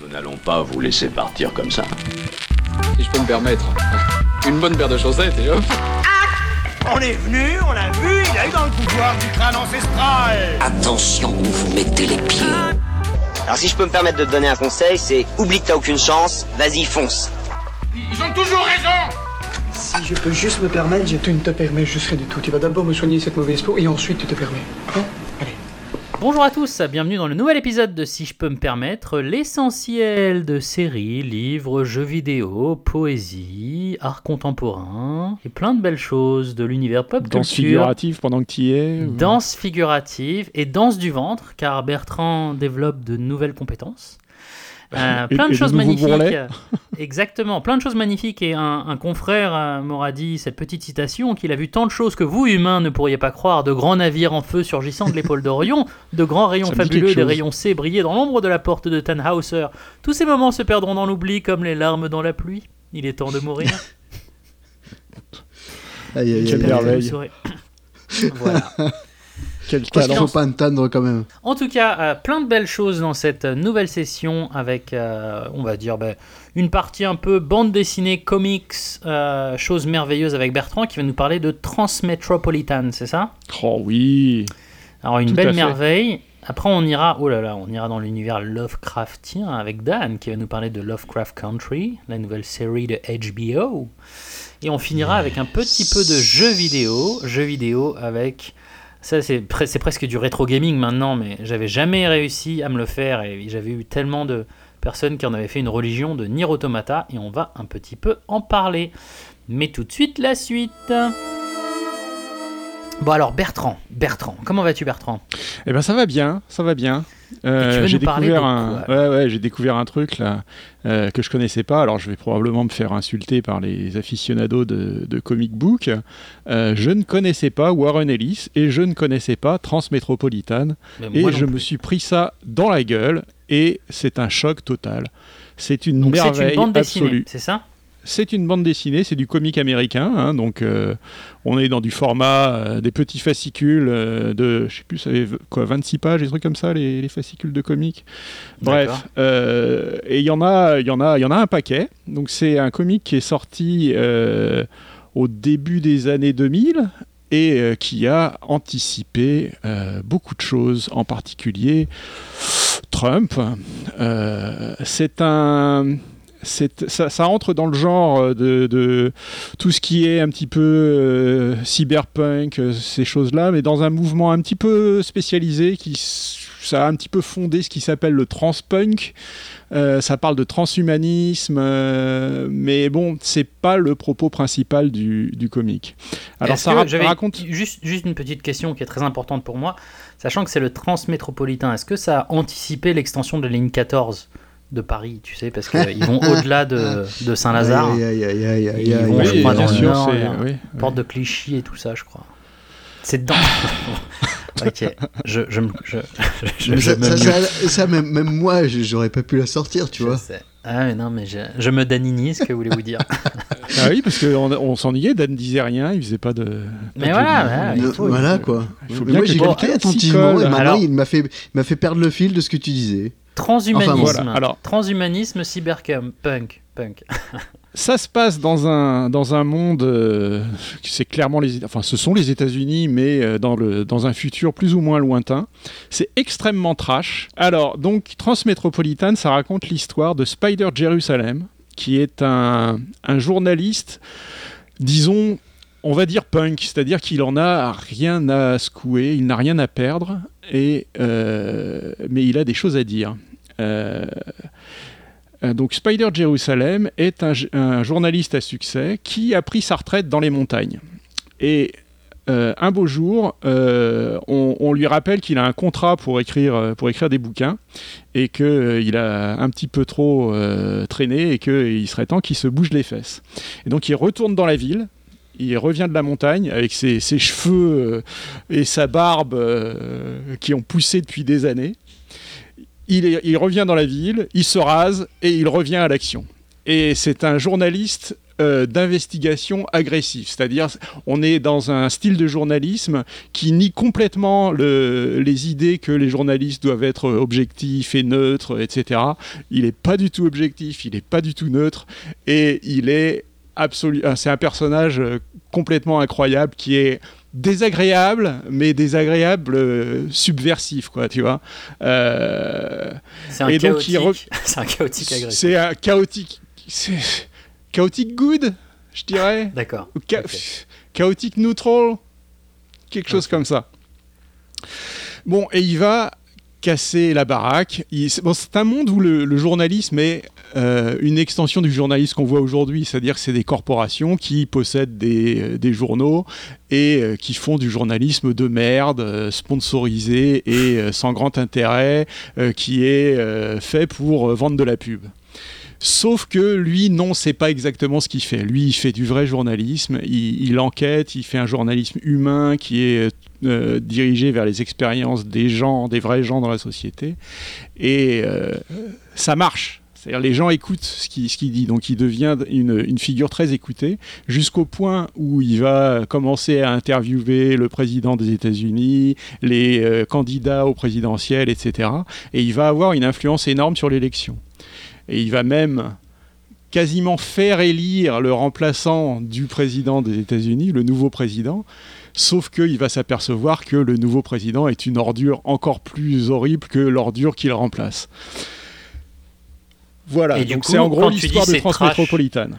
Nous n'allons pas vous laisser partir comme ça. Si je peux me permettre. Une bonne paire de chaussettes et hop. On est venu, on l'a vu, il a eu dans le pouvoir du crâne ancestral. Attention où vous mettez les pieds. Alors si je peux me permettre de te donner un conseil, c'est oublie que t'as aucune chance, vas-y fonce. Ils ont toujours raison. Si je peux juste me permettre, je... Tu ne te permets juste rien du tout. Tu vas d'abord me soigner cette mauvaise peau et ensuite tu te permets. Hein? Bonjour à tous, bienvenue dans le nouvel épisode de Si je peux me permettre, l'essentiel de séries, livres, jeux vidéo, poésie, art contemporain et plein de belles choses de l'univers pop Danse culture. figurative pendant que tu y es. Danse figurative et danse du ventre, car Bertrand développe de nouvelles compétences. Euh, Et- plein de et choses magnifiques. bourrelets. Exactement, plein de choses magnifiques. Et un, un confrère euh, m'aura dit cette petite citation qu'il a vu tant de choses que vous, humains, ne pourriez pas croire. De grands navires en feu surgissant de l'épaule d'Orion, de grands rayons fabuleux, des rayons C briller dans l'ombre de la porte de Tannhauser. Tous ces moments se perdront dans l'oubli comme les larmes dans la pluie. Il est temps de mourir. Aïe, aïe, aïe, aïe, merveille. aïe. Voilà. Quel talent. faut pas entendre quand même. En tout cas, euh, plein de belles choses dans cette nouvelle session avec, euh, on va dire, ben, une partie un peu bande dessinée, comics, euh, choses merveilleuses avec Bertrand qui va nous parler de Transmetropolitan, c'est ça? Oh oui. Alors une Tout belle merveille. Après, on ira, oh là là, on ira dans l'univers Lovecraftien avec Dan qui va nous parler de Lovecraft Country, la nouvelle série de HBO. Et on finira avec un petit peu de jeux vidéo, jeux vidéo avec ça c'est pre- c'est presque du rétro gaming maintenant, mais j'avais jamais réussi à me le faire et j'avais eu tellement de personnes qui en avaient fait une religion de Nier Automata et on va un petit peu en parler. Mais tout de suite la suite. Bon alors Bertrand, Bertrand, comment vas-tu Bertrand? Eh ben ça va bien, ça va bien. Euh, j'ai découvert un, ouais ouais, j'ai découvert un truc là euh, que je connaissais pas. Alors je vais probablement me faire insulter par les aficionados de, de comic book. Euh, je ne connaissais pas Warren Ellis et je ne connaissais pas Transmétropolitan Mais et je plus. me suis pris ça dans la gueule et c'est un choc total. C'est une Donc c'est merveille une bande dessinée, absolue. c'est ça? C'est une bande dessinée, c'est du comic américain, hein, donc euh, on est dans du format euh, des petits fascicules euh, de, je sais plus, ça avait quoi, 26 pages, des trucs comme ça, les, les fascicules de comic. D'accord. Bref, et il y en a, il y en a, il y en a un paquet. Donc c'est un comic qui est sorti au début des années 2000 et qui a anticipé beaucoup de choses, en particulier Trump. C'est un ça, ça entre dans le genre de, de tout ce qui est un petit peu euh, cyberpunk, euh, ces choses-là, mais dans un mouvement un petit peu spécialisé qui ça a un petit peu fondé ce qui s'appelle le transpunk. Euh, ça parle de transhumanisme, euh, mais bon, c'est pas le propos principal du, du comic. Alors ça ra- raconte. juste, juste une petite question qui est très importante pour moi, sachant que c'est le transmétropolitain. Est-ce que ça a anticipé l'extension de la ligne 14 de Paris, tu sais, parce qu'ils vont au-delà de, de Saint-Lazare. Aïe, aïe, aïe, aïe, aïe, Ils aïe, vont, aïe, je crois, aïe, dans le Nord, c'est il y a oui, Porte de Clichy et tout ça, je crois. C'est dedans. ok, je, je, me- je, je, je ça, me ça, mute. ça- ça, même, même moi, je- j'aurais pas pu la sortir, tu Je vois. sais. Ah mais non, mais je, je me daninise, que voulez-vous dire Ah oui, parce qu'on on, s'ennuyait, Dan disait rien, il faisait pas de. pas Mais de voilà, de voilà, il Ne- faut- voilà il faut- quoi. il faut Mais bien moi j'ai écouté attentivement et maintenant Alors- il m'a fait, il m'a fait perdre le fil de ce que tu disais. Transhumanisme. Enfin, voilà, alors- Transhumanisme, cyberpunk, punk, punk. Ça se passe dans un, dans un monde, euh, c'est clairement les, enfin, ce sont les États-Unis, mais euh, dans, le, dans un futur plus ou moins lointain. C'est extrêmement trash. Alors, donc, Transmétropolitan, ça raconte l'histoire de Spider Jerusalem, qui est un, un journaliste, disons, on va dire punk, c'est-à-dire qu'il en a rien à secouer, il n'a rien à perdre, et, euh, mais il a des choses à dire. Euh, euh, donc Spider Jerusalem est un, journaliste à succès qui a pris sa retraite dans les montagnes. Et un beau jour, on, lui rappelle qu'il a un contrat pour écrire, pour écrire des bouquins et qu'il a un petit peu trop traîné et qu'il serait temps qu'il se bouge les fesses. Et donc il retourne dans la ville. Il revient de la montagne avec ses, cheveux euh, et sa barbe euh, qui ont poussé depuis des années. Il, revient dans la ville, il se rase et il revient à l'action. Et c'est un journaliste euh, d'investigation agressif. C'est-à-dire, on est dans un style de journalisme qui nie complètement le- les idées que les journalistes doivent être objectifs et neutres, etc. Il n'est pas du tout objectif, il n'est pas du tout neutre, et il est absolu. ah, C'est un personnage euh, complètement incroyable qui est désagréable, mais désagréable euh, subversif, quoi, tu vois. Euh, C'est un chaotique. C'est un chaotique agressif. c'est un chaotique. C'est chaotique good, je dirais. D'accord. Cha-. Chaotique neutral, quelque chose comme ça. Bon, et il va casser la baraque. C'est- un monde où le, journalisme est euh, une extension du journalisme qu'on voit aujourd'hui, c'est-à-dire que c'est des corporations qui possèdent des, euh, journaux et euh, qui font du journalisme de merde, sponsorisé et sans grand intérêt, qui est fait pour vendre de la pub. Sauf que lui, non, c'est pas exactement ce qu'il fait. Lui, il fait du vrai journalisme, il, il enquête, il fait un journalisme humain qui est euh, dirigé vers les expériences des gens, des vrais gens dans la société. Et euh, ça marche. C'est-à-dire les gens écoutent ce qu'il dit, donc il devient une, une figure très écoutée, jusqu'au point où il va commencer à interviewer le président des États-Unis, les euh, candidats au présidentiel, etc. Et il va avoir une influence énorme sur l'élection. Et il va même quasiment faire élire le remplaçant du président des États-Unis, le nouveau président, sauf qu'il va s'apercevoir que le nouveau président est une ordure encore plus horrible que l'ordure qu'il remplace. Voilà, Et donc c'est en gros l'histoire de c'est trash, Transmétropolitane.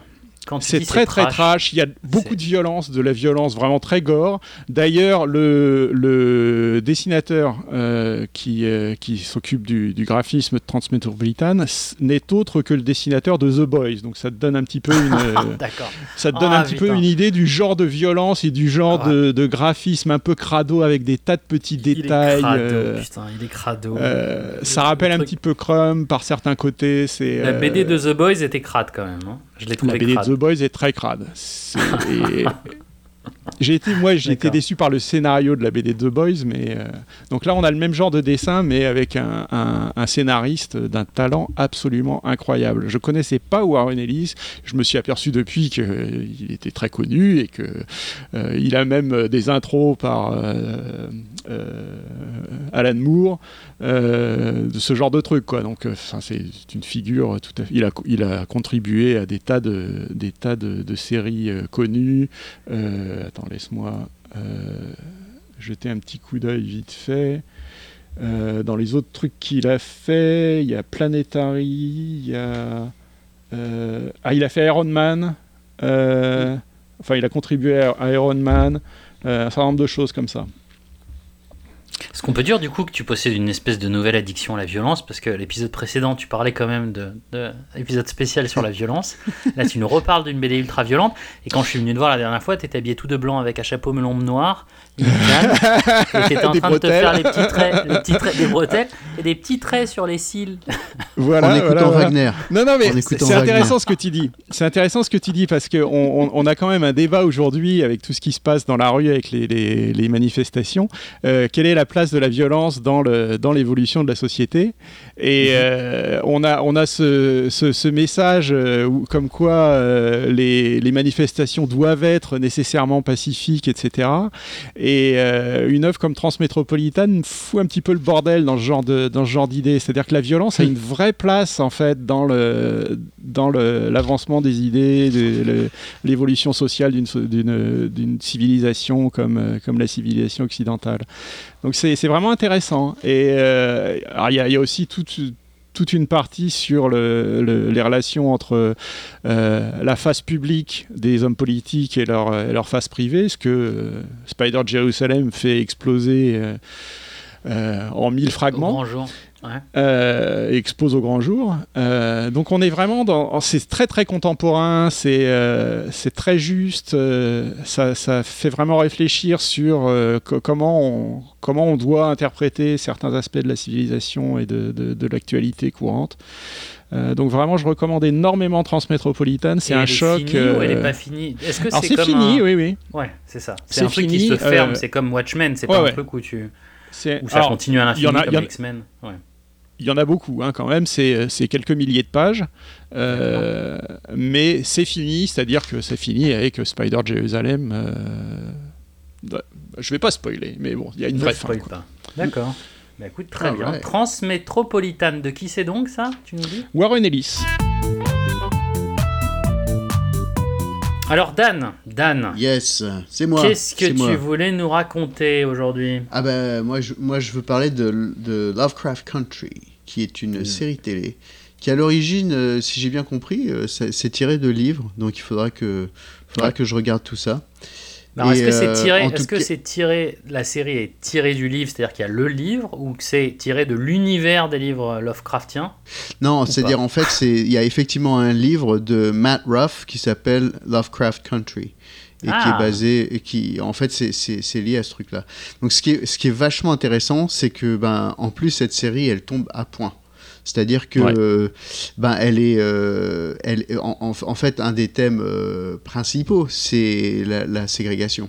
C'est très très trash, trash, il y a beaucoup de violence, de la violence vraiment très gore. D'ailleurs, le, le dessinateur euh, qui, euh, qui s'occupe du, du graphisme de Transmetropolitan n'est autre que le dessinateur de The Boys. Donc ça te donne un petit peu une, euh, ça te donne Ah, un petit peu une idée du genre de violence et du genre Ouais. de, de graphisme un peu crado avec des tas de petits Il est détails. crado, euh, putain, il est crado. ça le rappelle un petit peu Crumb par certains côtés. La BD de The Boys était crade quand même. hein. Je l'ai la BD crade. The Boys est très crade. Et- J'ai été, moi, j'ai été déçu par le scénario de la BD The Boys, mais euh, donc là, on a le même genre de dessin, mais avec un, un- un scénariste d'un talent absolument incroyable. Je connaissais pas Warren Ellis, je me suis aperçu depuis qu'il était très connu et que euh, il a même euh, des intros par euh, euh, Alan Moore, euh, de ce genre de truc, quoi. Donc, euh, c'est une figure tout à fait. Il a, il a contribué à des tas de, des tas de, de séries euh, connues. Attends, laisse-moi euh, jeter un petit coup d'œil vite fait. Euh, dans les autres trucs qu'il a fait, il y a Planetary, il y a. euh, ah, il a fait Iron Man. Enfin, il a contribué à Iron Man. un certain nombre de choses comme ça. Est-ce qu'on peut dire du coup que tu possèdes une espèce de nouvelle addiction à la violence? Parce que l'épisode précédent, tu parlais quand même de, de épisode spécial sur la violence. Là, tu nous reparles d'une BD ultra violente. Et quand je suis venu te voir la dernière fois, t'étais habillé tout de blanc avec un chapeau melon noir, une canne, et t'étais en Des train de te bretelles. faire les petits traits, les petits traits, des bretelles et des petits traits sur les cils. Voilà, en écoutant voilà, voilà. Wagner. Non, non, mais c'est intéressant ce que tu dis. C'est intéressant ce que tu dis parce qu'on on, on a quand même un débat aujourd'hui avec tout ce qui se passe dans la rue, avec les, les- les manifestations. Euh, quelle est la place de la violence dans le- dans l'évolution de la société? Et euh, on a, on a ce, ce- ce message euh, où- comme quoi euh, les, les manifestations doivent être nécessairement pacifiques, etc. Et euh, une œuvre comme Transmétropolitane fout un petit peu le bordel dans ce genre de dans ce genre d'idée. C'est-à-dire que la violence a une vraie place en fait dans le dans le- l'avancement des idées, de, l'évolution sociale d'une so- d'une d'une civilisation comme euh, comme la civilisation occidentale. Donc c'est c'est vraiment intéressant. Et euh, alors, il y, a- il y a aussi toute toute une partie sur le- le- les relations entre euh, la face publique des hommes politiques et leur, face privée, ce que euh, Spider Jerusalem fait exploser euh, en mille fragments. Ouais. euh, expose au grand jour. Euh, donc on est vraiment dans... C'est très très contemporain, c'est euh, c'est très juste, ça, ça fait vraiment réfléchir sur co- comment, on, comment on doit interpréter certains aspects de la civilisation et de, de, de l'actualité courante. Euh, donc vraiment, je recommande énormément Transmétropolitane. C'est un choc. finie ou elle est euh, pas finie? Est-ce que c'est fini, un... oui, oui. Ouais, c'est ça. C'est un truc qui fini, se ferme. euh, C'est comme Watchmen. C'est ouais, pas ouais. un truc où tu où ça alors, continue à l'infini comme X-Men. Ouais. Il y en a beaucoup hein, quand même, c'est c'est quelques milliers de pages. Euh, mais c'est fini, c'est-à-dire que c'est fini avec Spider Jerusalem. Euh... Je vais pas spoiler, mais bon, il y a une Ne vraie fin. D'accord. Bah écoute, très Ah, bien. ouais. Transmétropolitane, de qui c'est donc ça Tu nous dis? Warren Ellis. Alors Dan, Dan, Yes, c'est moi. qu'est-ce que moi. tu voulais nous raconter aujourd'hui? Ah ben moi je, moi je veux parler de, de Lovecraft Country, qui est une série télé, qui à l'origine, euh, si j'ai bien compris, euh, c'est tiré de livres, donc il faudra que, faudra Ouais. que je regarde tout ça. Est-ce que c'est euh, tiré, en est-ce que c'est tiré, la série est tirée du livre, c'est-à-dire qu'il y a le livre, ou que c'est tiré de l'univers des livres Lovecraftiens? Non, c'est-à-dire en fait, il y a effectivement un livre de Matt Ruff qui s'appelle Lovecraft Country et qui Ah. est basé et qui en fait c'est- lié à ce truc-là. Donc ce qui est ce qui est vachement intéressant, c'est que ben en plus cette série elle tombe à point. C'est-à-dire que Ouais. euh, ben elle est euh, elle en, en- en fait un des thèmes euh, principaux, c'est la, la ségrégation.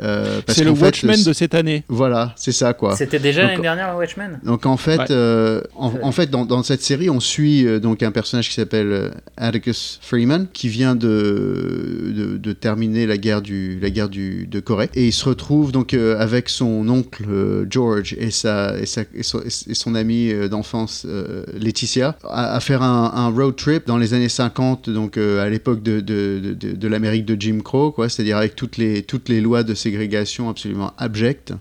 Euh, C'est le fait, Watchmen de cette année. Voilà, c'est ça quoi. C'était déjà l'année dernière le Watchmen? Donc en fait, Ouais. euh, en, en fait, dans, dans cette série, on suit euh, donc un personnage qui s'appelle Atticus Freeman, qui vient de, de, de terminer la guerre du la guerre du de Corée, et il se retrouve donc euh, avec son oncle euh, George et sa et, sa, et son, et son amie euh, d'enfance euh, Laetitia à, à faire un, un road trip dans les années 50, donc euh, à l'époque de de, de, de- de l'Amérique de Jim Crow, quoi, c'est-à-dire avec toutes les toutes les lois de ségrégation absolument abjectes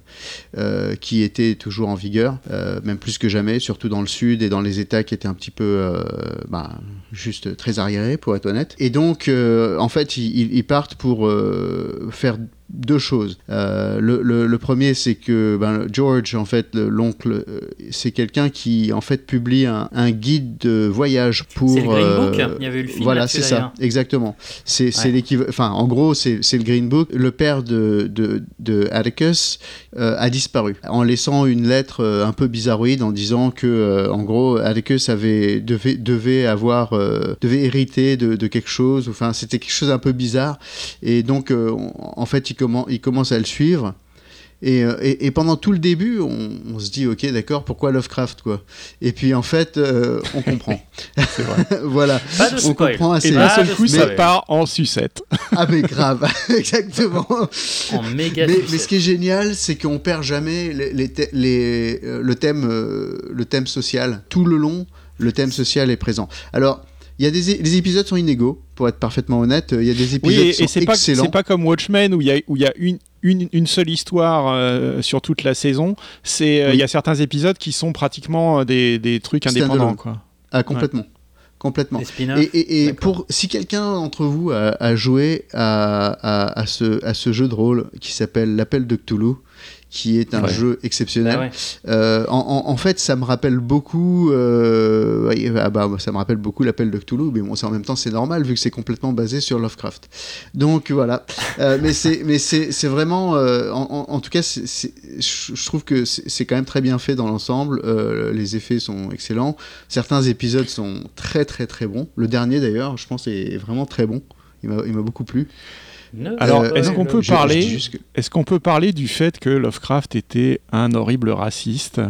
euh, qui étaient toujours en vigueur, euh, même plus que jamais, surtout dans le sud et dans les États qui étaient un petit peu, euh, bah, juste très arriérés, pour être honnête. Et donc, euh, en fait, ils, partent pour faire deux choses. Euh, le, le- le premier, c'est que ben, George, en fait, le- l'oncle, euh, c'est quelqu'un qui, en fait, publie un, un guide de voyage pour. C'est le Green euh, Book, il y avait eu le film Voilà, c'est ça, exactement. C'est Ouais. l'équivalent. Enfin, en gros, c'est le Green Book. Le père de, de, de Atticus a disparu en laissant une lettre un peu bizarroïde en disant que, en gros, Atticus avait devait, devait avoir devait hériter de, de quelque chose. Enfin, c'était quelque chose un peu bizarre. Et donc, on- en fait, il, il commence à le suivre. Et, euh, et, et pendant tout le début, on, on se dit, ok, d'accord, pourquoi Lovecraft, quoi? Et puis, en fait, euh, on comprend. C'est vrai. voilà. Pas de On comprend assez Et d'un seul coup, ça spoil. part en sucette. Ah mais grave, exactement. En méga Mais, mais ce qui est génial, c'est qu'on perd jamais les, les euh, le, thème, euh, le thème social. Tout le long, le thème social est présent. Alors, il y a des les épisodes sont inégaux, pour être parfaitement honnête. Il y a des Oui, épisodes et, qui et sont c'est pas, excellents. c'est pas comme Watchmen où il y a, où il y a une, une, une seule histoire euh, sur toute la saison. C'est, euh, il Oui. y a certains épisodes qui sont pratiquement euh, des, des trucs indépendants. Quoi. Ah, complètement. Complètement. Et, et- et D'accord. pour si quelqu'un d'entre vous a, a joué à, à, à ce, à ce jeu de rôle qui s'appelle L'Appel de Cthulhu, qui est un Ouais. jeu exceptionnel, Ah ouais. Euh, en, fait, ça me rappelle beaucoup. euh, ah bah, ça me rappelle beaucoup l'appel de Cthulhu, mais bon, en même temps c'est normal vu que c'est complètement basé sur Lovecraft. Donc voilà. Euh, mais c'est, mais c'est, vraiment, en, tout cas, je trouve que c'est, quand même très bien fait dans l'ensemble. Les effets sont excellents. Certains épisodes sont très très très bons. Le dernier d'ailleurs, je pense, est vraiment très bon. Il m'a beaucoup plu. Ne Alors, Euh, est-ce qu'on peut parler que- Est-ce qu'on peut parler du fait que Lovecraft était un horrible raciste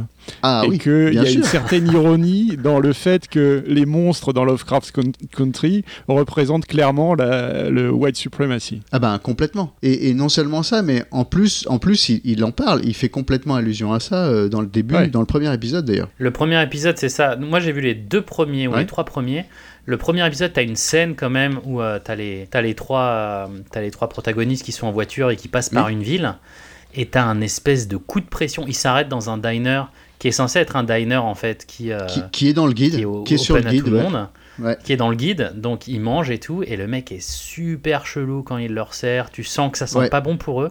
Ah et oui, qu'il y a une sûr. certaine ironie dans le fait que les monstres dans Lovecraft Coun- Country représentent clairement la- le white supremacy? Ah ben complètement. Et, et non seulement ça, mais en plus, en plus, il, il en parle. Il fait complètement allusion à ça euh, dans le début, Ouais. dans le premier épisode d'ailleurs. Le premier épisode, c'est ça. Moi, j'ai vu les deux premiers ou Ouais. les trois premiers. Le premier épisode, t'as une scène quand même où euh, t'as les, t'as les trois, euh, les trois protagonistes qui sont en voiture et qui passent par une ville. Et t'as un espèce de coup de pression. Ils s'arrêtent dans un diner qui est censé être un diner en fait, qui, euh, Qui, qui est dans le guide, qui est, au- qui est sur le guide. tout le monde. Ouais. qui est dans le guide, donc ils mangent et tout, et le mec est super chelou quand il leur sert, tu sens que ça sent Ouais. pas bon pour eux,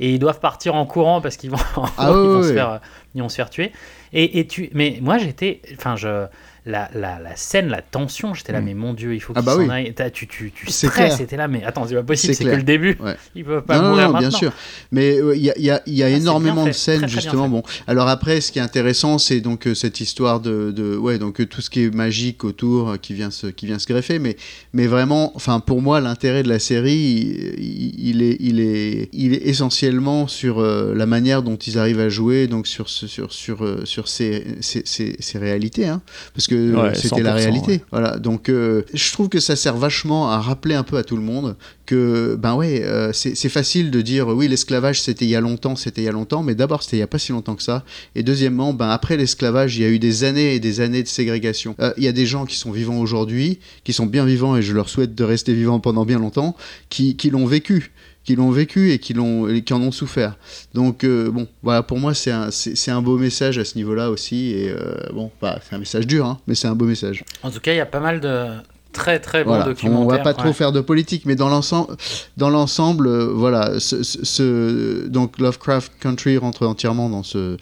et ils doivent partir en courant parce qu'ils vont, Ah ils vont se faire, ils vont se faire tuer. Et, et tu, mais moi j'étais, enfin je, la, la, la scène, la tension, j'étais là, Mm. mais mon dieu, il faut Ah qu'ils bah s'en oui. aillent. T'as- Tu, tu, tu stresses, c'était là, mais attends, c'est pas possible, C'est que le début, Ouais. ils peuvent pas Non, non, mourir non, maintenant. bien sûr. Mais euh, il y a, y a- y a Ah, énormément de scènes très, très bien justement. Bon, alors après, ce qui est intéressant, c'est donc euh, cette histoire de, de ouais, donc euh, tout ce qui est magique autour qui vient se, qui vient se greffer. Mais, mais vraiment, enfin pour moi, l'intérêt de la série, il, il est, il est, il est essentiellement sur la manière dont ils arrivent à jouer, donc sur sur sur sur ces, ces, ces, ces réalités, hein, parce euh, Ouais, c'était la 100%, réalité. ouais. Voilà, donc euh, je trouve que ça sert vachement à rappeler un peu à tout le monde que ben ouais, euh, c'est c'est facile de dire oui l'esclavage c'était il y a longtemps, c'était il y a longtemps, mais d'abord c'était il y a pas si longtemps que ça, et deuxièmement ben après l'esclavage il y a eu des années et des années de ségrégation. Euh, Il y a des gens qui sont vivants aujourd'hui, qui sont bien vivants et je leur souhaite de rester vivants pendant bien longtemps, qui, qui l'ont vécu qui l'ont vécu et qui, l'ont, et qui en ont souffert. Donc, euh, bon, voilà, pour moi, c'est un, c'est, c'est un beau message à ce niveau-là aussi. Et euh, bon, bah, c'est un message dur, hein, mais c'est un beau message. En tout cas, il y a pas mal de très très bons Voilà. documentaires. On va pas trop faire de politique, mais dans l'ensemble, dans l'ensemble, euh, voilà, ce, ce- ce- donc Lovecraft Country rentre entièrement dans ce,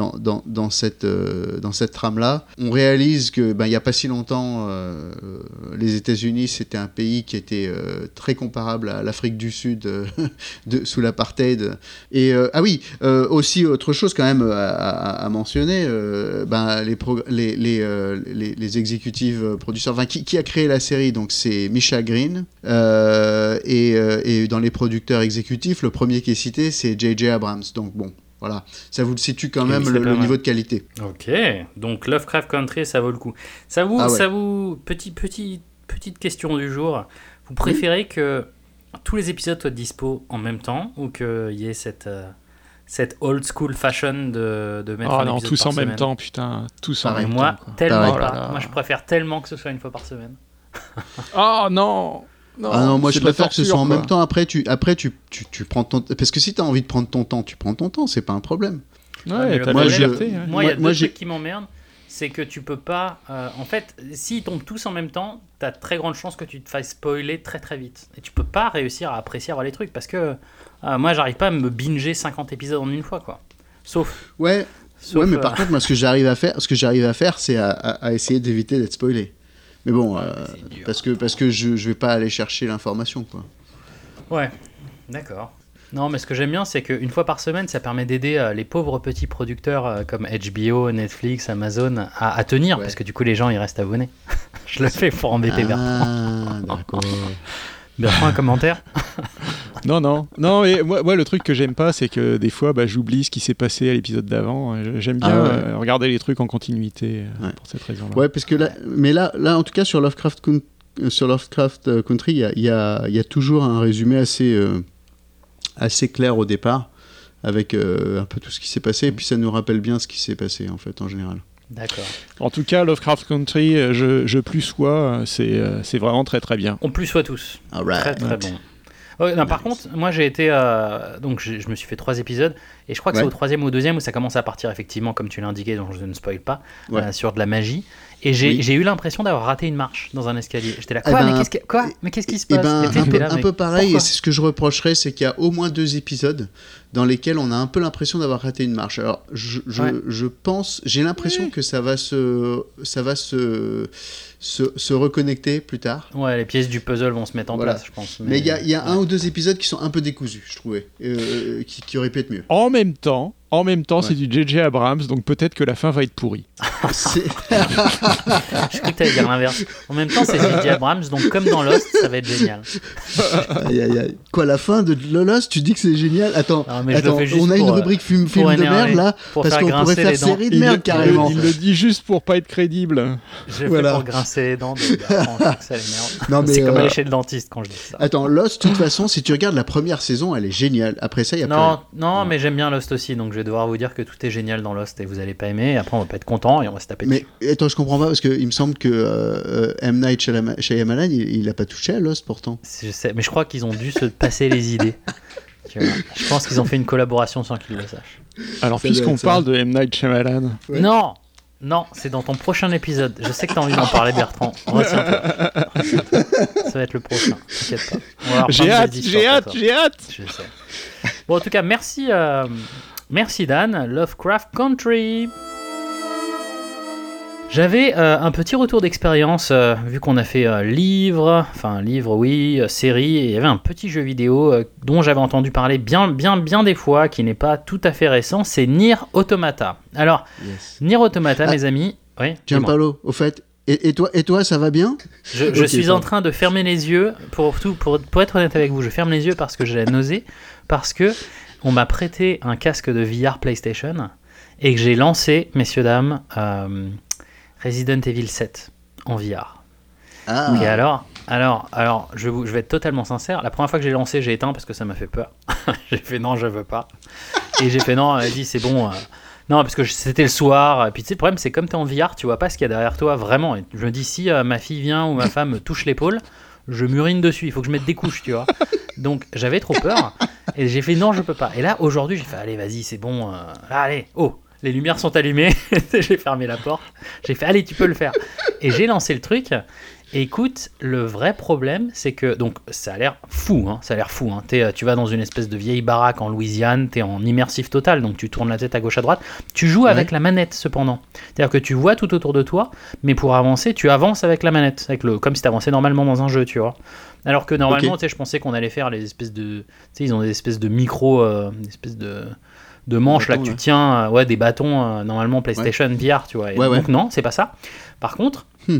euh, dans cette trame-là. On réalise que, ben, il y a pas si longtemps, euh, les États-Unis, c'était un pays qui était euh, très comparable à l'Afrique du Sud sous l'apartheid. Ah oui, aussi autre chose quand même à, mentionner, ben, les, les, euh, producteurs, qui, a créé la série Donc c'est Misha Green. Et, et dans les producteurs exécutifs, le premier qui est cité, c'est J.J. Abrams. Donc bon, voilà, ça vous le situe quand même le, niveau de qualité. Ok, donc Lovecraft Country, ça vaut le coup. Ça vous, Ah ouais. ça vous, petit, petit, petite question du jour. Vous préférez que tous les épisodes soient dispo en même temps ou qu'il y ait cette, euh, cette old school fashion de, de mettre Oh un non, épisode tous par en même temps, putain. Tous en Pareil. même Moi, temps. quoi. tellement. Oh là là. Moi, je préfère tellement que ce soit une fois par semaine. Oh non non, ah non, moi je préfère que ce soit en quoi. même temps. Après, tu, après tu, tu, tu prends ton. Parce que si tu as envie de prendre ton temps, tu prends ton temps, c'est pas un problème. Ouais, t'as moi, je- il y a Moi- deux trucs qui m'emmerdent. C'est que tu peux pas. euh, en fait, s'ils tombent tous en même temps, t'as très grande chance que tu te fasses spoiler très très vite. Et tu peux pas réussir à apprécier avoir les trucs parce que euh, moi, j'arrive pas à me binger 50 épisodes en une fois, quoi. Sauf. Ouais, sauf ouais, mais euh, par contre, moi, ce que j'arrive à faire, ce que j'arrive à faire, c'est à, à- à essayer d'éviter d'être spoilé. Mais bon, euh, parce que parce que je, je vais pas aller chercher l'information, quoi. Ouais, d'accord. Non, mais ce que j'aime bien, c'est qu'une fois par semaine, ça permet d'aider euh, les pauvres petits producteurs euh, comme HBO, Netflix, Amazon à, à tenir, Ouais. parce que du coup, les gens, ils restent abonnés. Je le fais pour embêter Bertrand. Ah, d'accord. Bertrand, un commentaire Non, non, non. Et moi, moi, le truc que j'aime pas, c'est que des fois, bah, j'oublie ce qui s'est passé à l'épisode d'avant. Euh, J'aime bien Ah ouais. euh, regarder les trucs en continuité euh, Ouais. pour cette raison-là. Ouais, parce que là, mais là, là, en tout cas, sur Lovecraft, Coun- sur Lovecraft Country, il y a, il y, a, il y a toujours un résumé assez, euh, assez clair au départ, avec euh, un peu tout ce qui s'est passé, et puis ça nous rappelle bien ce qui s'est passé, en fait, en général. D'accord. En tout cas, Lovecraft Country, euh, je, je plus sois, euh, c'est euh, c'est vraiment très très bien. On plus soit tous. All Très right. très bon. Ouais, non, Par contre, moi j'ai été. euh, donc je, je me suis fait trois épisodes, et je crois que c'est au troisième ou au deuxième où ça commence à partir, effectivement, comme tu l'as indiqué, donc je ne spoil pas, Ouais. euh, sur de la magie. Et j'ai Oui. eu l'impression d'avoir raté une marche dans un escalier. J'étais là, Eh quoi, ben, mais qu'est-ce que- quoi Mais qu'est-ce qui se Eh passe? ben, un, peu, là, un mais peu pareil, et c'est ce que je reprocherais, c'est qu'il y a au moins deux épisodes dans lesquels on a un peu l'impression d'avoir raté une marche. Alors, je, je, Ouais. je pense, j'ai l'impression que ça va se, ça va se, se, se reconnecter plus tard. Ouais, les pièces du puzzle vont se mettre en Voilà. place, je pense. Mais il y a, il y a un ou deux épisodes qui sont un peu décousus, je trouvais, euh, qui, qui auraient pu être mieux. En même temps, en même temps, Ouais. c'est du JJ Abrams, donc peut-être que la fin va être pourrie. Je crois que t'allais dire l'inverse. En même temps, c'est J.J. Abrams, donc comme dans Lost, ça va être génial. Aïe, aïe, aïe. Quoi, la fin de Lolos, tu dis que c'est génial? Attends, Non, mais on a une pour, euh, rubrique film, film de merde là, pour parce qu'on pourrait grincer faire les dents. série de Il merde le- carrément. Il, le dit juste pour pas être crédible. Je Voilà. fais pour grincer les dents de mais, C'est comme euh, aller chez le dentiste quand je dis ça. Attends, Lost, de toute façon, si tu regardes la première saison, elle est géniale. Après ça, il y a plus Non, rien. non, mais j'aime bien Lost aussi, donc je vais devoir vous dire que tout est génial dans Lost et vous allez pas aimer. Et après, on va pas être content et on va se taper Mais dessus. attends, je comprends pas parce qu'il me semble que euh, M. Night Shyama- Shyamalan, il, il a pas touché à Lost pourtant. Je sais, mais je crois qu'ils ont dû se passer les idées. Tu vois. Je pense qu'ils ont fait une collaboration sans qu'ils le sachent. Alors, puisqu'on parle de M. Night Shyamalan, Ouais. Non, non, c'est dans ton prochain épisode. Je sais que t'as envie d'en parler, Bertrand. Retiens-toi. Ça va être le prochain. T'inquiète pas. J'ai hâte, j'ai hâte, j'ai hâte. Je sais. Bon, en tout cas, merci, euh, merci Dan. Lovecraft Country. J'avais euh, un petit retour d'expérience, euh, vu qu'on a fait euh, livre, enfin livre oui, euh, série, et il y avait un petit jeu vidéo dont j'avais entendu parler bien, bien, bien des fois, qui n'est pas tout à fait récent, c'est Nier Automata. Alors, Yes. Nier Automata, Ah. mes amis, oui, dis-moi. Gianpaolo, au fait, et, et toi, et toi, ça va bien? Je, suis en train de fermer les yeux. Pour, tout, pour, pour être honnête avec vous, je ferme les yeux parce que j'ai la nausée. Parce que on m'a prêté un casque de VR PlayStation et que j'ai lancé, messieurs, dames, euh, Resident Evil 7 en VR. Ah. Et alors, alors, alors je, je vais être totalement sincère. La première fois que j'ai lancé, j'ai éteint parce que ça m'a fait peur. j'ai fait non, je veux pas. Et j'ai fait non, elle dit c'est bon. euh, non, parce que c'était le soir. Et puis tu sais, le problème, c'est comme tu es en VR, tu vois pas ce qu'il y a derrière toi vraiment. Et je me dis, si euh, ma fille vient ou ma femme me touche l'épaule, je murine dessus. Il faut que je mette des couches, tu vois. Donc j'avais trop peur. Et j'ai fait non, je peux pas. Et là, aujourd'hui, j'ai fait allez, vas-y, c'est bon. euh, allez, oh, les lumières sont allumées. j'ai fermé la porte. J'ai fait allez, tu peux le faire. Et j'ai lancé le truc. Et Écoute, le vrai problème, c'est que donc ça a l'air fou, hein, ça a l'air fou. Hein. Euh, tu vas dans une espèce de vieille baraque en Louisiane, t'es en immersif total, donc tu tournes la tête à gauche à droite. Tu joues avec la manette cependant, c'est-à-dire que tu vois tout autour de toi, mais pour avancer, tu avances avec la manette, avec le, comme si t'avançais normalement dans un jeu, tu vois. Alors que normalement, je pensais qu'on allait faire les espèces de, tu sais, ils ont des espèces de micro, euh, des espèces de de manches là que tu tiens, euh, ouais, des bâtons euh, normalement PlayStation VR, tu vois. Et Ouais, ouais. donc non, c'est pas ça. Par contre, Hmm.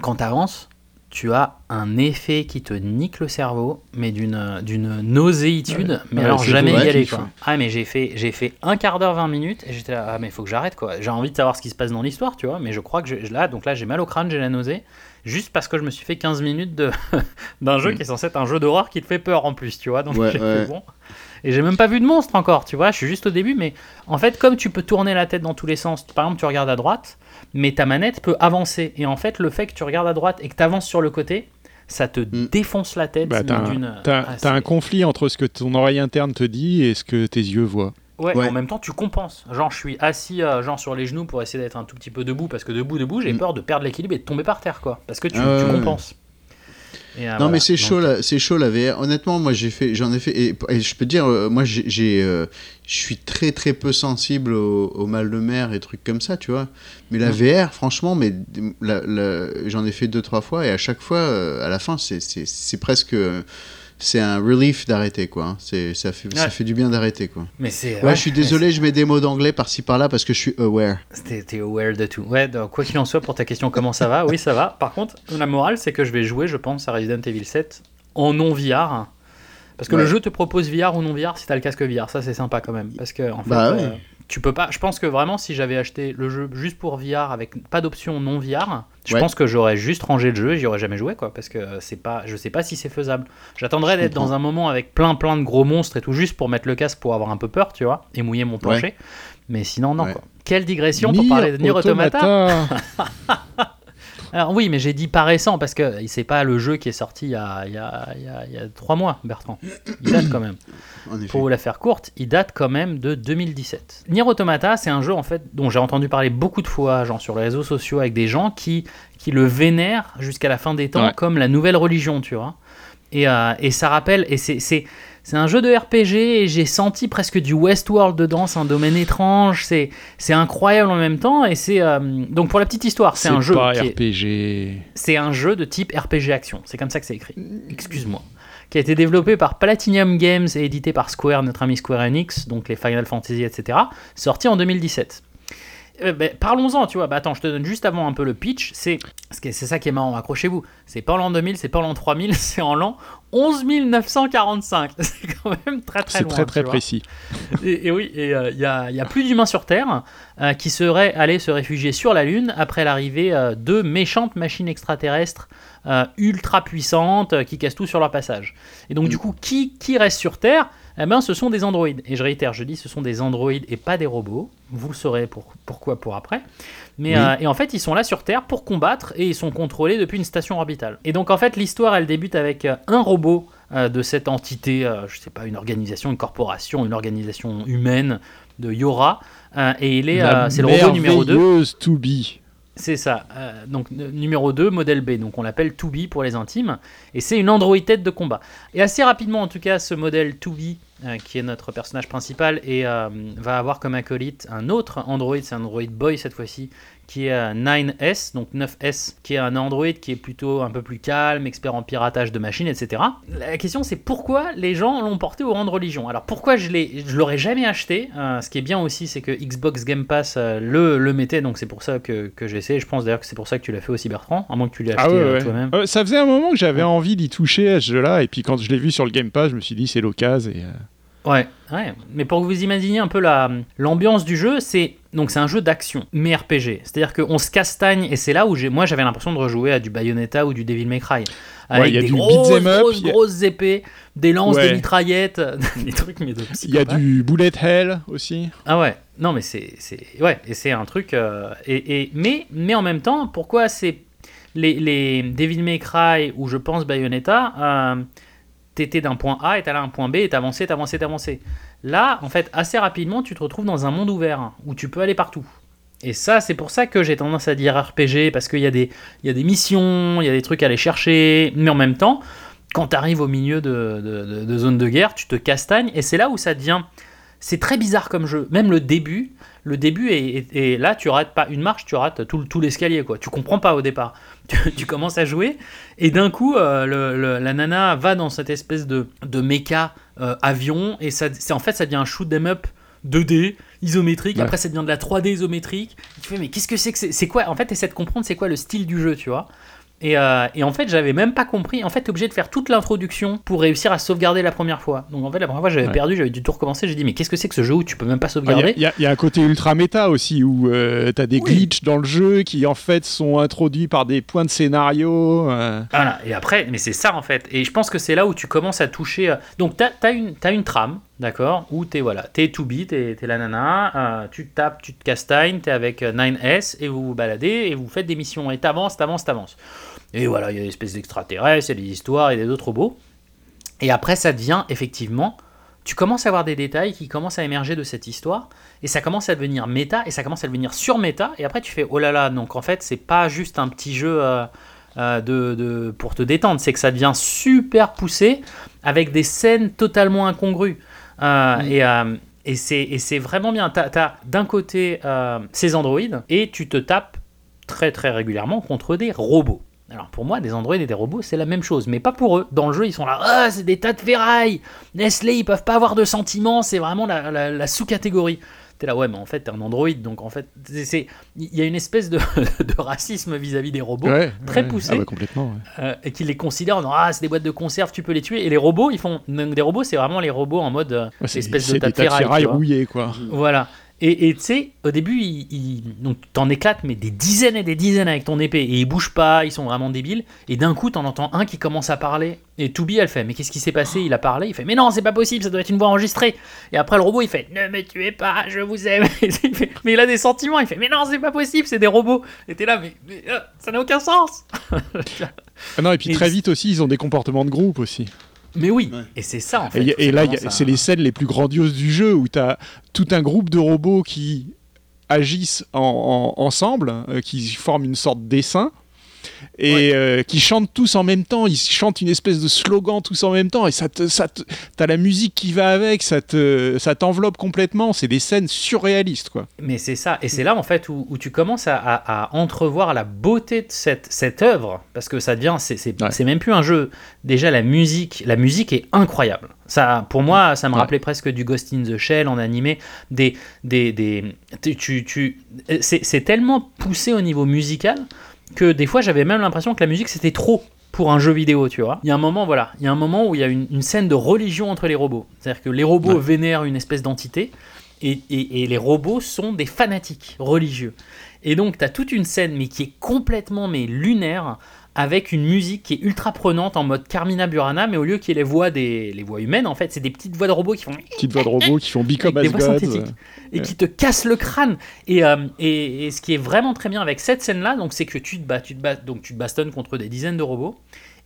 quand tu avances, tu as un effet qui te nique le cerveau, mais d'une d'une nauséitude, mais Ouais, alors jamais y aller quoi. Ah mais j'ai fait j'ai fait un quart d'heure 20 minutes et j'étais là ah mais faut que j'arrête quoi. J'ai envie de savoir ce qui se passe dans l'histoire, tu vois, mais je crois que je, là donc là j'ai mal au crâne, j'ai la nausée juste parce que je me suis fait 15 minutes de d'un jeu Mm. qui est censé être un jeu d'horreur qui te fait peur en plus, tu vois. Donc Ouais, j'ai fait bon. Et j'ai même pas vu de monstre encore, tu vois, je suis juste au début, mais en fait, comme tu peux tourner la tête dans tous les sens, par exemple, tu regardes à droite, mais ta manette peut avancer. Et en fait, le fait que tu regardes à droite et que tu avances sur le côté, ça te défonce la tête. Bah, t'as un, un conflit entre ce que ton oreille interne te dit et ce que tes yeux voient. Ouais, Ouais. en même temps, tu compenses. Genre, je suis assis, euh, genre sur les genoux pour essayer d'être un tout petit peu debout, parce que debout, debout, j'ai Mm. peur de perdre l'équilibre et de tomber par terre, quoi. Parce que tu, ouais. compenses. Et, euh, Non voilà. mais c'est chaud c'est chaud la VR. Honnêtement, moi j'ai fait, j'en ai fait et, et je peux te dire, euh, moi j'ai, euh, je suis très très peu sensible au, au mal de mer et trucs comme ça, tu vois. Mais la VR, franchement, mais j'en ai fait deux trois fois et à chaque fois, à la fin, c'est, presque, c'est un relief d'arrêter quoi. C'est, ça fait, ça fait du bien d'arrêter quoi. Mais c'est. Ouais, je suis désolé, je mets des mots d'anglais par-ci par-là parce que je suis aware. T'es aware de tout. Ouais, donc, quoi qu'il en soit, pour ta question, comment ça va? Oui, ça va. Par contre, la morale, c'est que je vais jouer, je pense, à Resident Evil 7 en non VR. Parce que Ouais. le jeu te propose VR ou non VR si t'as le casque VR. Ça, c'est sympa quand même. Parce que, en fait, Bah ouais. euh, tu peux pas. Je pense que vraiment, si j'avais acheté le jeu juste pour VR avec pas d'option non VR, je Ouais. pense que j'aurais juste rangé le jeu et j'y aurais jamais joué, quoi. Parce que c'est pas. Je sais pas si c'est faisable. J'attendrais d'être dans un moment avec plein plein de gros monstres et tout, juste pour mettre le casque pour avoir un peu peur, tu vois, et mouiller mon plancher. Mais sinon, non, Ouais. quoi. Quelle digression pour parler de Nier Automata. Alors oui, mais j'ai dit pas récent parce que c'est pas le jeu qui est sorti il y a, il y a, il y a- il y a trois mois, Bertrand. Il date quand même. Pour vous la faire courte, il date quand même de 2017. Nier Automata, c'est un jeu en fait dont j'ai entendu parler beaucoup de fois, genre sur les réseaux sociaux, avec des gens qui, qui le vénèrent jusqu'à la fin des temps Ouais. comme la nouvelle religion, tu vois. Et, euh, et ça rappelle, et c'est, c'est, un jeu de RPG, et j'ai senti presque du Westworld dedans, c'est un domaine étrange, c'est, c'est incroyable en même temps, et c'est... euh, donc pour la petite histoire, c'est, un jeu pas qui est- RPG. c'est un jeu de type RPG action. C'est comme ça que c'est écrit. Excuse-moi. Qui a été développé par Platinum Games et édité par Square, notre ami Square Enix, donc les Final Fantasy, etc. Sorti en 2017. Euh, ben, Parlons-en, tu vois. Bah, attends, je te donne juste avant un peu le pitch. C'est c'est ça qui est marrant, accrochez-vous. C'est pas en l'an 2000, c'est pas en l'an 3000, c'est en l'an 11 945. C'est quand même très très C'est loin. très très vois. précis. Et, et oui, il y, a, y a plus d'humains sur Terre euh, qui seraient allés se réfugier sur la Lune après l'arrivée euh, de méchantes machines extraterrestres euh, ultra puissantes euh, qui cassent tout sur leur passage. Et donc, du coup, qui, qui reste sur Terre? Eh ben, ce sont des androïdes. Et je réitère, je dis ce sont des androïdes et pas des robots. Vous le saurez pour, pourquoi pour après. Mais, Oui. euh, et en fait, ils sont là sur Terre pour combattre et ils sont contrôlés depuis une station orbitale. Et donc, en fait, l'histoire, elle débute avec euh, un robot euh, de cette entité, euh, je sais pas, une organisation, une corporation, une organisation humaine de Yora. et il est, c'est le robot numéro 2. merveilleuse To Be. C'est ça. Euh, donc numéro 2, modèle B. Donc on l'appelle 2B pour les intimes. Et c'est une Android de combat. Et assez rapidement, en tout cas, ce modèle 2B, euh, qui est notre personnage principal, et euh, va avoir comme acolyte un autre Android, c'est un Android Boy cette fois-ci, qui est euh, 9S, donc 9S, qui est un Android qui est plutôt un peu plus calme, expert en piratage de machines, etc. La question c'est pourquoi les gens l'ont porté au rang de religion? Alors pourquoi je l'aurais jamais acheté? euh, ce qui est bien aussi, c'est que Xbox Game Pass euh, le, le mettait, donc c'est pour ça que, que j'ai essayé. Je pense d'ailleurs que c'est pour ça que tu l'as fait aussi Bertrand, à moins que tu l'aies acheté Ah ouais, euh, ouais. toi-même. Euh, ça faisait un moment que j'avais envie d'y toucher à ce jeu-là, et puis quand je l'ai vu sur le Game Pass, je me suis dit c'est l'occasion. Et, euh, Ouais, ouais. Mais pour que vous imaginiez un peu la l'ambiance du jeu, c'est donc c'est un jeu d'action, mais RPG. C'est-à-dire qu'on se castagne et c'est là où j'ai moi j'avais l'impression de rejouer à du Bayonetta ou du Devil May Cry avec Ouais, il y a des du grosses, up, grosses, a- grosses épées, des lances, Ouais. des mitraillettes, des trucs mais de Il y a du bullet hell aussi. Ah ouais, non mais c'est c'est ouais et c'est un truc euh, et, et mais mais en même temps pourquoi c'est les les Devil May Cry ou je pense Bayonetta euh, t'étais d'un point A et t'allais à un point B et t'avançais t'avançais t'avançais. Là en fait assez rapidement tu te retrouves dans un monde ouvert où tu peux aller partout. Et ça c'est pour ça que j'ai tendance à dire RPG parce qu'il y a des y a des missions il y a des trucs à aller chercher mais en même temps quand tu arrives au milieu de, de, de- de de guerre, tu te castagnes, et c'est là où ça devient... C'est très bizarre comme jeu. Même le début, le début est, est- est- là, tu rates pas une marche, tu rates tout, le- tout l'escalier, quoi. Tu comprends pas au départ. Tu, tu commences à jouer, et d'un coup, euh, le- le- la nana va dans cette espèce de, de méca euh, avion, et ça, c'est en fait, ça devient un shoot 'em up 2D, isométrique, Ouais. après ça devient de la 3D isométrique. Tu fais, mais qu'est-ce que c'est que c'est C'est quoi? En fait, essaie de comprendre c'est quoi le style du jeu, tu vois? Et, euh, et en fait, j'avais même pas compris. En fait, t'es obligé de faire toute l'introduction pour réussir à sauvegarder la première fois. Donc en fait, la première fois, j'avais Ouais. perdu, j'avais dû tout recommencer. J'ai dit, mais qu'est-ce que c'est que ce jeu où tu peux même pas Ah, Il sauvegarder y, a- il y a un côté ultra méta aussi où tu t'as des Oui. glitches dans le jeu qui en fait sont introduits par des points de scénario. euh. Voilà, et après, mais c'est ça en fait. Et je pense que c'est là où tu commences à toucher. euh, Donc, tu as, une, t'as une trame, d'accord Où tu es, voilà, t'es to be, t'es es la nana, euh, tu te tapes, tu te castagnes, t'es avec euh, 9S et vous vous baladez et vous faites des missions. Et t'avances, t'avances, t'avances. Et voilà, il y a des espèces d'extraterrestres, il y a des histoires et des autres robots. Et après, ça devient effectivement. Tu commences à avoir des détails qui commencent à émerger de cette histoire, et ça commence à devenir méta, et ça commence à devenir sur méta, et après tu fais oh là là, donc en fait c'est pas juste un petit jeu euh, euh, de, de- pour te détendre, c'est que ça devient super poussé avec des scènes totalement incongrues. Euh, Et, euh, et c'est vraiment bien. T'as as, d'un côté euh, ces androïdes, et tu te tapes très très régulièrement contre des robots. Alors pour moi, des androïdes et des robots, c'est la même chose, mais pas pour eux. Dans le jeu, ils sont là, ah, c'est des tas de ferrailles. Nestlé, ils peuvent pas avoir de sentiments, c'est vraiment la, la- la sous-catégorie. T'es là, ouais, mais en fait, t'es un androïde, donc en fait, c'est- il y a une espèce de, de racisme vis-à-vis des robots, Ouais, très ouais. poussé, Ah bah, complètement. ouais. euh, et qui les considèrent, en disant, ah, c'est des boîtes de conserve, tu peux les tuer. Et les robots, ils font, donc, des robots, c'est vraiment les robots en mode euh, espèce de rouillés quoi. Voilà. Et tu sais, au début, donc t'en éclates, mais des dizaines et des dizaines avec ton épée, et ils bougent pas, ils sont vraiment débiles. Et d'un coup, t'en entends un qui commence à parler, et Toubi, elle fait, mais qu'est-ce qui s'est passé? Il a parlé, il fait, mais non, c'est pas possible, ça doit être une voix enregistrée. Et après, le robot, il fait, ne me tuez pas, je vous aime. Il mais il a des sentiments, il fait, mais non, c'est pas possible, c'est des robots. Et t'es là, mais, mais, euh, ça n'a aucun sens. Ah non, et puis Et très vite aussi, ils ont des comportements de groupe aussi. Mais oui, Ouais. et c'est ça en Et, fait. et là, c'est les scènes les plus grandioses du jeu où tu as tout un groupe de robots qui agissent en- en- ensemble, euh, qui forment une sorte d'essaim. Et euh, qui chantent tous en même temps, ils chantent une espèce de slogan tous en même temps, et ça te, ça t'as la musique qui va avec, ça te, ça t'enveloppe complètement. C'est des scènes surréalistes, quoi. Mais c'est ça, et c'est là en fait où, où tu commences à, à- à entrevoir la beauté de cette, cette œuvre, parce que ça devient, c'est c'est- Ouais. c'est même plus un jeu. Déjà la musique, la musique est incroyable. Ça, pour moi, ça me Ouais. rappelait presque du Ghost in the Shell en animé. Des, des, des, tu, tu, c'est tellement poussé au niveau musical que des fois j'avais même l'impression que la musique c'était trop pour un jeu vidéo, tu vois. Il y a un moment, voilà, il y a un moment où il y a une, une scène de religion entre les robots. C'est-à-dire que les robots Ouais. vénèrent une espèce d'entité et, et- et les robots sont des fanatiques religieux. Et donc, tu as toute une scène, mais qui est complètement mais lunaire, avec une musique qui est ultra prenante en mode Carmina Burana, mais au lieu qu'il y ait les voix, des, les voix humaines, en fait, c'est des petites voix de robots qui font Petites voix de robots qui font Become Avec as des voix synthétiques. et qui te cassent le crâne. Et, euh, et, et ce qui est vraiment très bien avec cette scène-là, donc c'est que tu te bats, tu te bats, donc tu te bastonnes contre des dizaines de robots.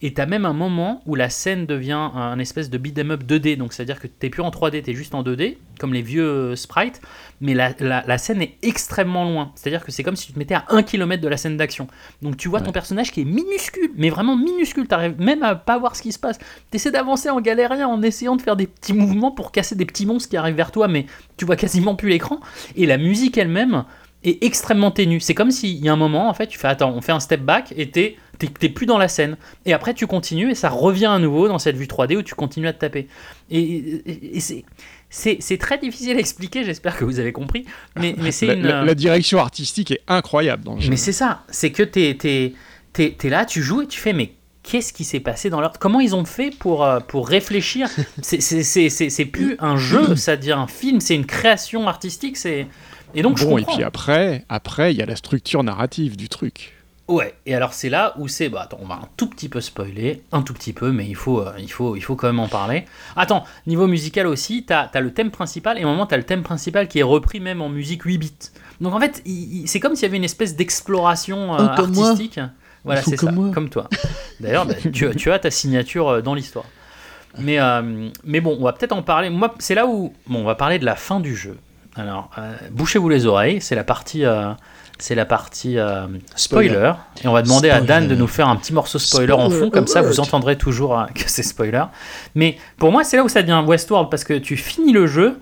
Et t'as même un moment où la scène devient un espèce de beat'em up 2D, donc c'est-à-dire que t'es plus en 3D, t'es juste en 2D, comme les vieux euh, sprites, mais la, la- la scène est extrêmement loin. C'est-à-dire que c'est comme si tu te mettais à 1 km de la scène d'action. Donc tu vois ton personnage qui est minuscule, mais vraiment minuscule, t'arrives même à pas voir ce qui se passe. T'essaies d'avancer en galérien en essayant de faire des petits mouvements pour casser des petits monstres qui arrivent vers toi, mais tu vois quasiment plus l'écran. Et la musique elle-même est extrêmement ténue. C'est comme s'il y a un moment, en fait, tu fais attends, on fait un step back et t'es t'es- plus dans la scène. Et après, tu continues et ça revient à nouveau dans cette vue 3D où tu continues à te taper. Et, et- et c'est. Très difficile à expliquer, j'espère que vous avez compris. Mais, mais c'est La, une. la- la direction artistique est incroyable dans le jeu. Mais c'est ça, c'est que t'es, t'es, t'es, t'es là, tu joues et tu fais, mais qu'est-ce qui s'est passé dans leur. Comment ils ont fait pour, euh, pour réfléchir? C'est plus un jeu, ça devient un film, c'est une création artistique. c'est Et donc, je bon, et puis après, après, il y a la structure narrative du truc. Ouais, et alors c'est là où c'est. Bah attends, on va un tout petit peu spoiler, un tout petit peu, mais il faut, euh, il faut, il faut quand même en parler. Attends, niveau musical aussi, t'as as le thème principal, et à un moment t'as le thème principal qui est repris même en musique 8 bits. Donc en fait, c'est comme s'il y avait une espèce d'exploration euh, Oh, moi. artistique. Voilà, c'est ça, moi. comme toi. D'ailleurs, bah, tu, tu as ta signature euh, dans l'histoire. Mais, euh, mais bon, on va peut-être en parler. Moi, c'est là où. Bon, on va parler de la fin du jeu. Alors, euh, bouchez-vous les oreilles, c'est la partie. euh, c'est la partie euh, spoiler. Et on va demander à Dan de nous faire un petit morceau spoiler en fond, comme ça vous entendrez toujours euh, que c'est spoiler. Mais pour moi, c'est là où ça devient Westworld, parce que tu finis le jeu.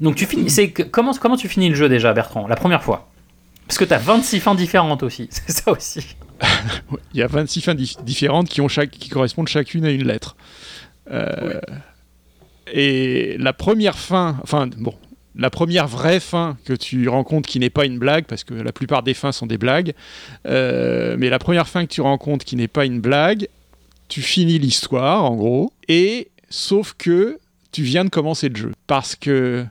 Donc tu finis. C'est comment, comment tu finis le jeu déjà, Bertrand La première fois? Parce que tu as 26 fins différentes aussi. C'est ça aussi. Il y a 26 fins dif- différentes qui, ont chaque, qui correspondent chacune à une lettre. Euh, Et la première fin, enfin bon, la première vraie fin que tu rencontres qui n'est pas une blague, parce que la plupart des fins sont des blagues, euh, mais la première fin que tu rencontres qui n'est pas une blague, tu finis l'histoire en gros, et sauf que tu viens de commencer le jeu. Parce que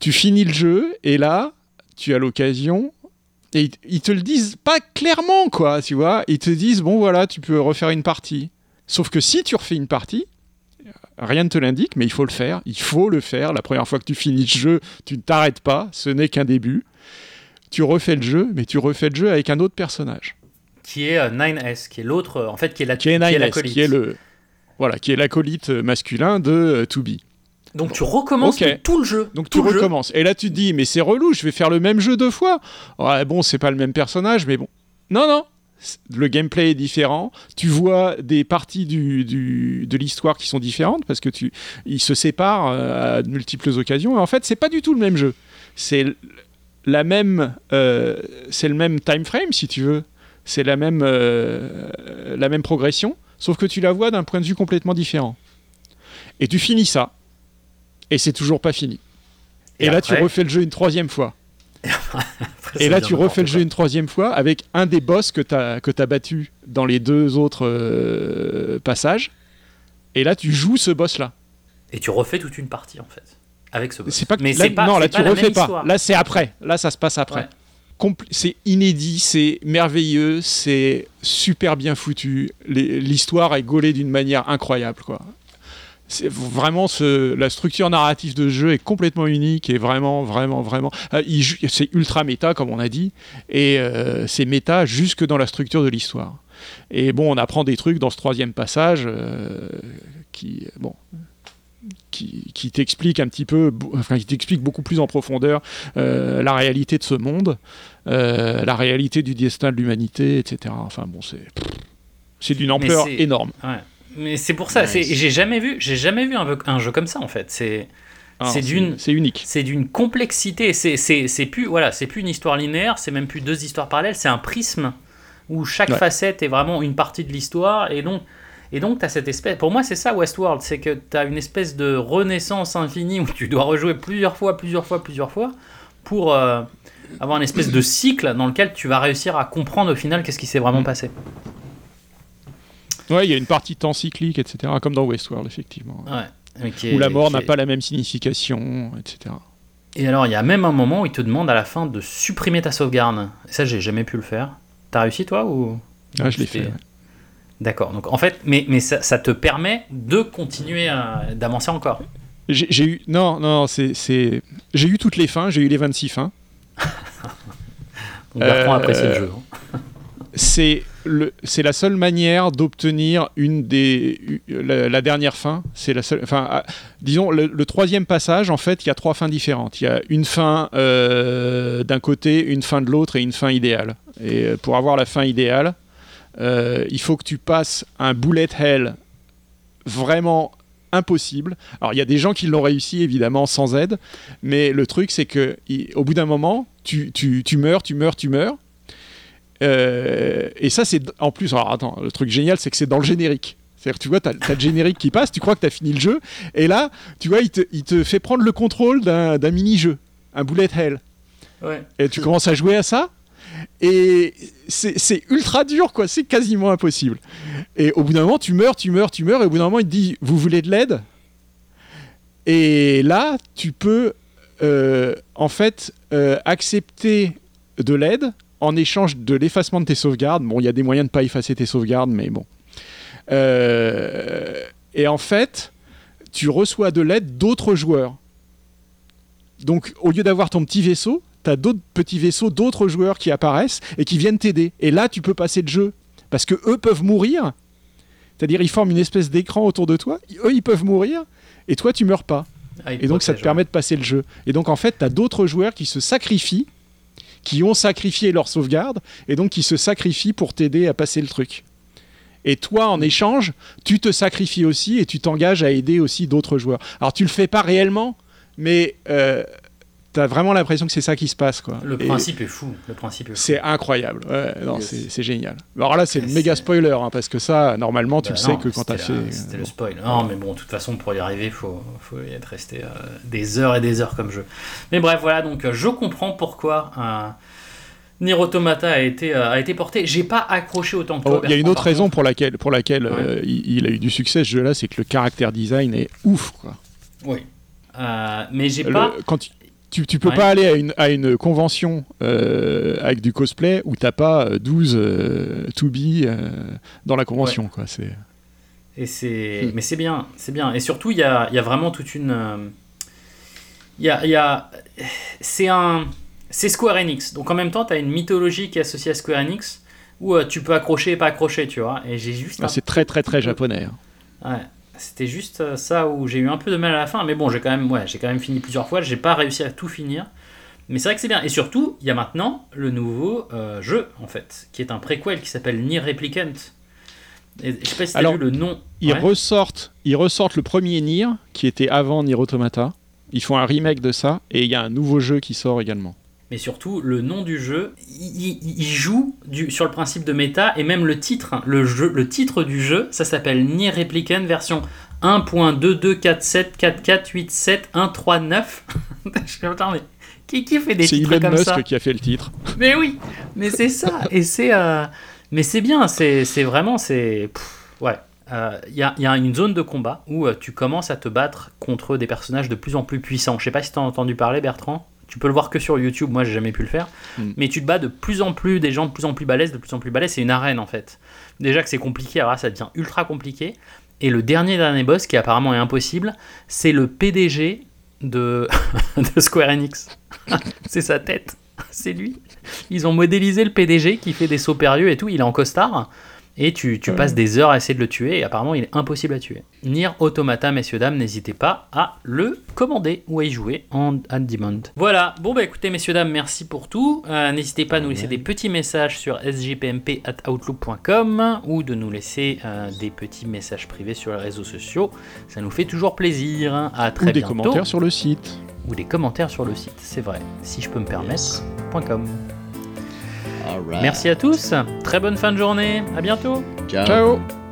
tu finis le jeu, et là, tu as l'occasion et ils, te le disent pas clairement, quoi, tu vois. Ils te disent, bon, voilà, tu peux refaire une partie. Sauf que si tu refais une partie, rien ne te l'indique, mais il faut le faire. Il faut le faire. La première fois que tu finis le jeu, tu ne t'arrêtes pas. Ce n'est qu'un début. Tu refais le jeu, mais tu refais le jeu avec un autre personnage. Qui est euh, 9S, qui est l'autre, euh, en fait, qui est la Qui est qui est 9S, l'acolyte. qui est le. Voilà, qui est l'acolyte masculin de euh, To Be. Donc tu recommences tout le jeu. Donc tout tu jeu. recommences. Et là tu te dis, mais c'est relou, je vais faire le même jeu deux fois. Ouais, bon, c'est pas le même personnage, mais bon. Non, non. Le gameplay est différent. Tu vois des parties du, du- de l'histoire qui sont différentes parce que tu, ils se séparent euh, à de multiples occasions. Et en fait, c'est pas du tout le même jeu. C'est la même, euh, c'est le même time frame si tu veux. C'est la même, euh, la même progression, sauf que tu la vois d'un point de vue complètement différent. Et tu finis ça, et c'est toujours pas fini. Et, Et là, après tu refais le jeu une troisième fois. Et là, tu refais le jeu une troisième fois avec un des boss que tu as, que as battu dans les deux autres euh, passages. Et là, tu joues ce boss-là. Et tu refais toute une partie, en fait. Avec ce boss. C'est pas que Mais là, pas, non, là, tu refais pas. histoire. Là, c'est après. Là, ça se passe après. Ouais. C'est inédit, c'est merveilleux, c'est super bien foutu. L'histoire est gaulée d'une manière incroyable, quoi. C'est vraiment ce, la structure narrative de ce jeu est complètement unique et vraiment, vraiment, vraiment. euh, c'est ultra méta, comme on a dit, et euh, c'est méta jusque dans la structure de l'histoire. Et bon, on apprend des trucs dans ce troisième passage euh, qui, bon, qui, qui t'explique un petit peu, enfin, qui t'explique beaucoup plus en profondeur la réalité de ce monde, la réalité du destin de l'humanité, etc. Enfin bon, c'est c'est d'une ampleur énorme. Ouais. Mais c'est pour ça, c'est- c'est- j'ai jamais vu, j'ai jamais vu un, jeu- un jeu comme ça en fait. C'est Ah, c'est d'une c'est unique. c'est d'une complexité. C'est c'est c'est plus voilà, c'est plus une histoire linéaire, c'est même plus deux histoires parallèles, c'est un prisme où chaque Ouais. facette est vraiment une partie de l'histoire et donc et donc t'as cette espèce. Pour moi, c'est ça Westworld, c'est que t'as une espèce de renaissance infinie où tu dois rejouer plusieurs fois, plusieurs fois, plusieurs fois pour euh, avoir une espèce de cycle dans lequel tu vas réussir à comprendre au final qu'est-ce qui s'est vraiment passé. Ouais, il y a une partie temps cyclique, etc. Comme dans Westworld, effectivement. Ouais. Est- Où la mort n'a pas la même signification, etc. Et alors, il y a même un moment où il te demande à la fin de supprimer ta sauvegarde. Et ça, j'ai jamais pu le faire. T'as réussi, toi ou? Ah, je l'ai fait. ouais. D'accord. Donc, en fait, mais, mais ça, ça te permet de continuer d'avancer encore. J'ai eu. Non, non, c'est. J'ai eu toutes les fins, j'ai eu les 26 fins. Donc, Euh, apprécie le jeu. hein. c'est c'est la seule manière d'obtenir une des u- la, dernière fin c'est la seule enfin ah, disons le, troisième passage en fait il y a trois fins différentes il y a une fin euh, d'un côté une fin de l'autre et une fin idéale et euh, pour avoir la fin idéale euh, il faut que tu passes un bullet hell vraiment impossible. Alors il y a des gens qui l'ont réussi évidemment sans aide, mais le truc c'est que au bout d'un moment, tu, tu, tu meurs, tu meurs, tu meurs. Euh, et ça c'est en plus, alors attends, le truc génial c'est que c'est dans le générique. C'est-à-dire, tu vois, tu as, le générique qui passe, tu crois que tu as fini le jeu, et là, tu vois, il te, il te fait prendre le contrôle d'un mini-jeu, un bullet hell. Ouais. Et tu commences à jouer à ça, et c'est c'est ultra dur, quoi, c'est quasiment impossible. Et au bout d'un moment, tu meurs, tu meurs, tu meurs, et au bout d'un moment, il te dit Vous voulez de l'aide? Et là, tu peux euh, en fait euh, accepter de l'aide en échange de l'effacement de tes sauvegardes. Bon, il y a des moyens de ne pas effacer tes sauvegardes, mais bon. Euh, et en fait, tu reçois de l'aide d'autres joueurs. Donc, au lieu d'avoir ton petit vaisseau, tu as d'autres petits vaisseaux, d'autres joueurs qui apparaissent et qui viennent t'aider. Et là, tu peux passer le jeu. Parce que eux peuvent mourir. C'est-à-dire, ils forment une espèce d'écran autour de toi. Eux, ils peuvent mourir. Et toi, tu meurs pas. Ah, Et donc, ça te permet de passer le jeu. Et donc, en fait, tu as d'autres joueurs qui se sacrifient, qui ont sacrifié leur sauvegarde, et donc qui se sacrifient pour t'aider à passer le truc. Et toi, en échange, tu te sacrifies aussi et tu t'engages à aider aussi d'autres joueurs. Alors, tu le fais pas réellement, mais tu as vraiment l'impression que c'est ça qui se passe. Quoi. Le Et principe est fou. Le principe est fou. C'est incroyable. Ouais, non, Yes. c'est- c'est génial. Alors là, c'est le méga spoiler, hein, parce que ça, normalement, tu Bah le sais non, que quand tu as fait. la- C'était euh, le spoil. Non, mais bon, de toute façon, pour y arriver, il faut, faut y être resté euh, des heures et des heures comme jeu. Mais bref, voilà, donc euh, je comprends pourquoi euh, Nier Automata a été, euh, a été porté. J'ai pas accroché autant que toi. Oh, Il y a une autre raison pour laquelle, pour laquelle Ouais. euh, il, il a eu du succès ce jeu-là, c'est que le caractère design est ouf. Quoi. Oui. Euh, mais j'ai pas. quand tu, tu, peux Ouais. pas aller à une, à une convention euh, avec du cosplay où t'as pas euh, 12 euh, to be euh, dans la convention. Quoi. C'est... Et c'est, Hmm. mais c'est bien, c'est bien. Et surtout, il y a, il y a vraiment toute une, euh, il y a, il y a, c'est un, c'est Square Enix. Donc en même temps, tu as une mythologie qui est associée à Square Enix où euh, tu peux accrocher et pas accrocher, tu vois. Et j'ai juste, Ah, un- c'est très très très japonais. hein. ouais, c'était juste euh, ça où j'ai eu un peu de mal à la fin. Mais bon, j'ai quand même, ouais, j'ai quand même fini plusieurs fois. J'ai pas réussi à tout finir. Mais c'est vrai que c'est bien. Et surtout, il y a maintenant le nouveau euh, jeu, en fait, qui est un préquel qui s'appelle Nier Replicant. Et je sais pas si t'as Alors, vu le nom. Ils, Ouais. ressortent, ils ressortent le premier Nier qui était avant Nier Automata. Ils font un remake de ça et il y a un nouveau jeu qui sort également. Mais surtout le nom du jeu, il, joue du, sur le principe de méta et même le titre, hein, le, jeu, le titre du jeu, ça s'appelle Nier Replicant version 1.22474487139. Je suis attends, mais qui, qui fait des C'est titres Elon comme Musk ça qui a fait le titre. Mais oui, mais c'est ça et c'est euh, mais c'est bien, c'est c'est vraiment c'est ouais. Il y, a, y a une zone de combat où euh, tu commences à te battre contre des personnages de plus en plus puissants. Je sais pas si tu as entendu parler, Bertrand. Tu peux le voir que sur YouTube, moi j'ai jamais pu le faire. Mm. Mais tu te bats de plus en plus, des gens de plus en plus balèzes, de plus en plus balèzes. C'est une arène en fait. Déjà que c'est compliqué, alors là ça devient ultra compliqué. Et le dernier dernier boss, qui apparemment est impossible, c'est le PDG de, de Square Enix. c'est sa tête, c'est lui. Ils ont modélisé le PDG qui fait des sauts périlleux et tout, il est en costard. Et tu, tu passes des heures à essayer de le tuer, et apparemment il est impossible à tuer. Nier Automata, messieurs, dames, n'hésitez pas à le commander ou à y jouer en demand. Voilà, bon bah écoutez, messieurs, dames, merci pour tout. Euh, n'hésitez pas à nous laisser des petits messages sur sgpmp.outlook.com ou de nous laisser euh, des petits messages privés sur les réseaux sociaux. Ça nous fait toujours plaisir. À très Ou des bientôt. commentaires sur le site. Ou des commentaires sur le site, c'est vrai. Si je peux me permettre. .com. Right. Merci à tous, très bonne fin de journée, à bientôt. Ciao. Ciao